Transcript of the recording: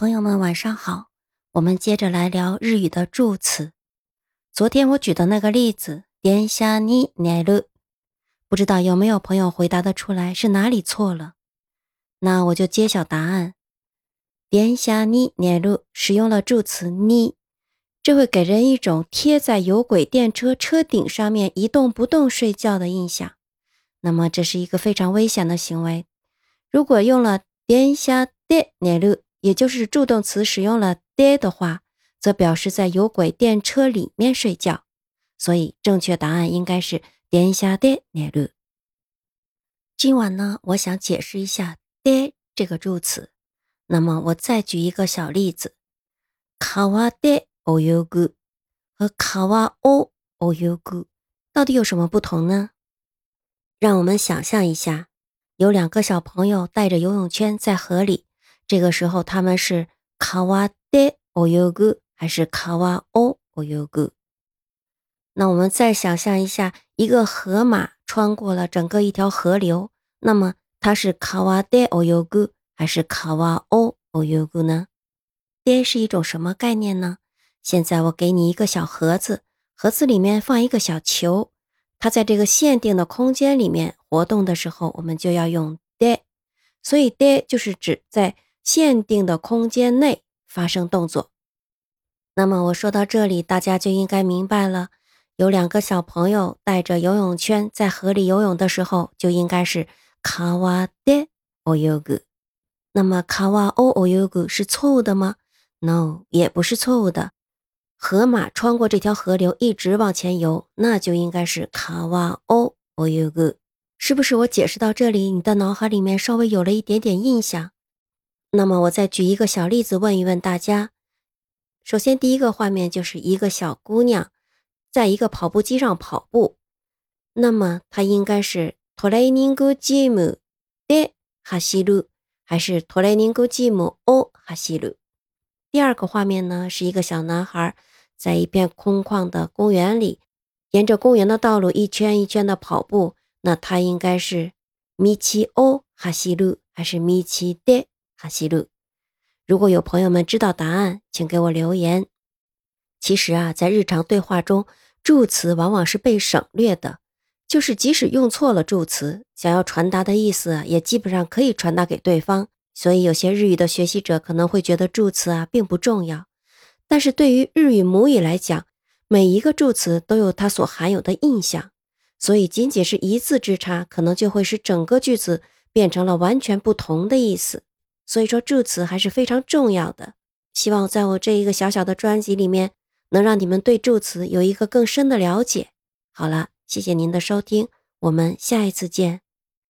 朋友们晚上好，我们接着来聊日语的助词。昨天我举的那个例子，点下你奈路，不知道有没有朋友回答得出来是哪里错了？那我就揭晓答案。点下你奈路使用了助词你，这会给人一种贴在有轨电车车顶上面一动不动睡觉的印象。那么这是一个非常危险的行为。如果用了点下的奈路。也就是助动词使用了 de 的话，则表示在有轨电车里面睡觉，所以正确答案应该是点下的内路。今晚呢，我想解释一下 de 这个助词。那么我再举一个小例子，卡瓦でおよぐ和卡瓦おおよぐ到底有什么不同呢？让我们想象一下，有两个小朋友带着游泳圈在河里。 这个时候他们是卡瓦でおよぐ还是卡瓦おおよぐ？那我们再想象一下，一个河马穿过了整个一条河流，那么它是卡瓦でおよぐ还是卡瓦おおよぐ呢？で是一种什么概念呢？现在我给你一个小盒子，盒子里面放一个小球，它在这个限定的空间里面活动的时候，我们就要用で，所以で就是指在。 限定的空间内发生动作。那么我说到这里，大家就应该明白了。有两个小朋友带着游泳圈在河里游泳的时候，就应该是卡瓦でおよぐ。那么卡瓦おおよぐ是错误的吗？No，也不是错误的。河马穿过这条河流，一直往前游，那就应该是卡瓦おおよぐ。是不是我解释到这里，你的脑海里面稍微有了一点点印象？ 那么我再举一个小例子问一问大家。首先，第一个画面就是一个小姑娘在一个跑步机上跑步，那么她应该是トレーニングジムで走る，还是トレーニングジムを走る？第二个画面呢，是一个小男孩在一片空旷的公园里，沿着公园的道路一圈一圈的跑步，那他应该是ミチを走る，还是ミチで？ 哈西路，如果有朋友们知道答案，请给我留言。其实啊，在日常对话中，助词往往是被省略的，就是即使用错了助词，想要传达的意思也基本上可以传达给对方。所以有些日语的学习者可能会觉得助词啊并不重要，但是对于日语母语来讲，每一个助词都有它所含有的印象，所以仅仅是一字之差，可能就会使整个句子变成了完全不同的意思。所以说助词还是非常重要的，希望在我这一个小小的专辑里面，能让你们对助词有一个更深的了解。好了，谢谢您的收听，我们下一次见。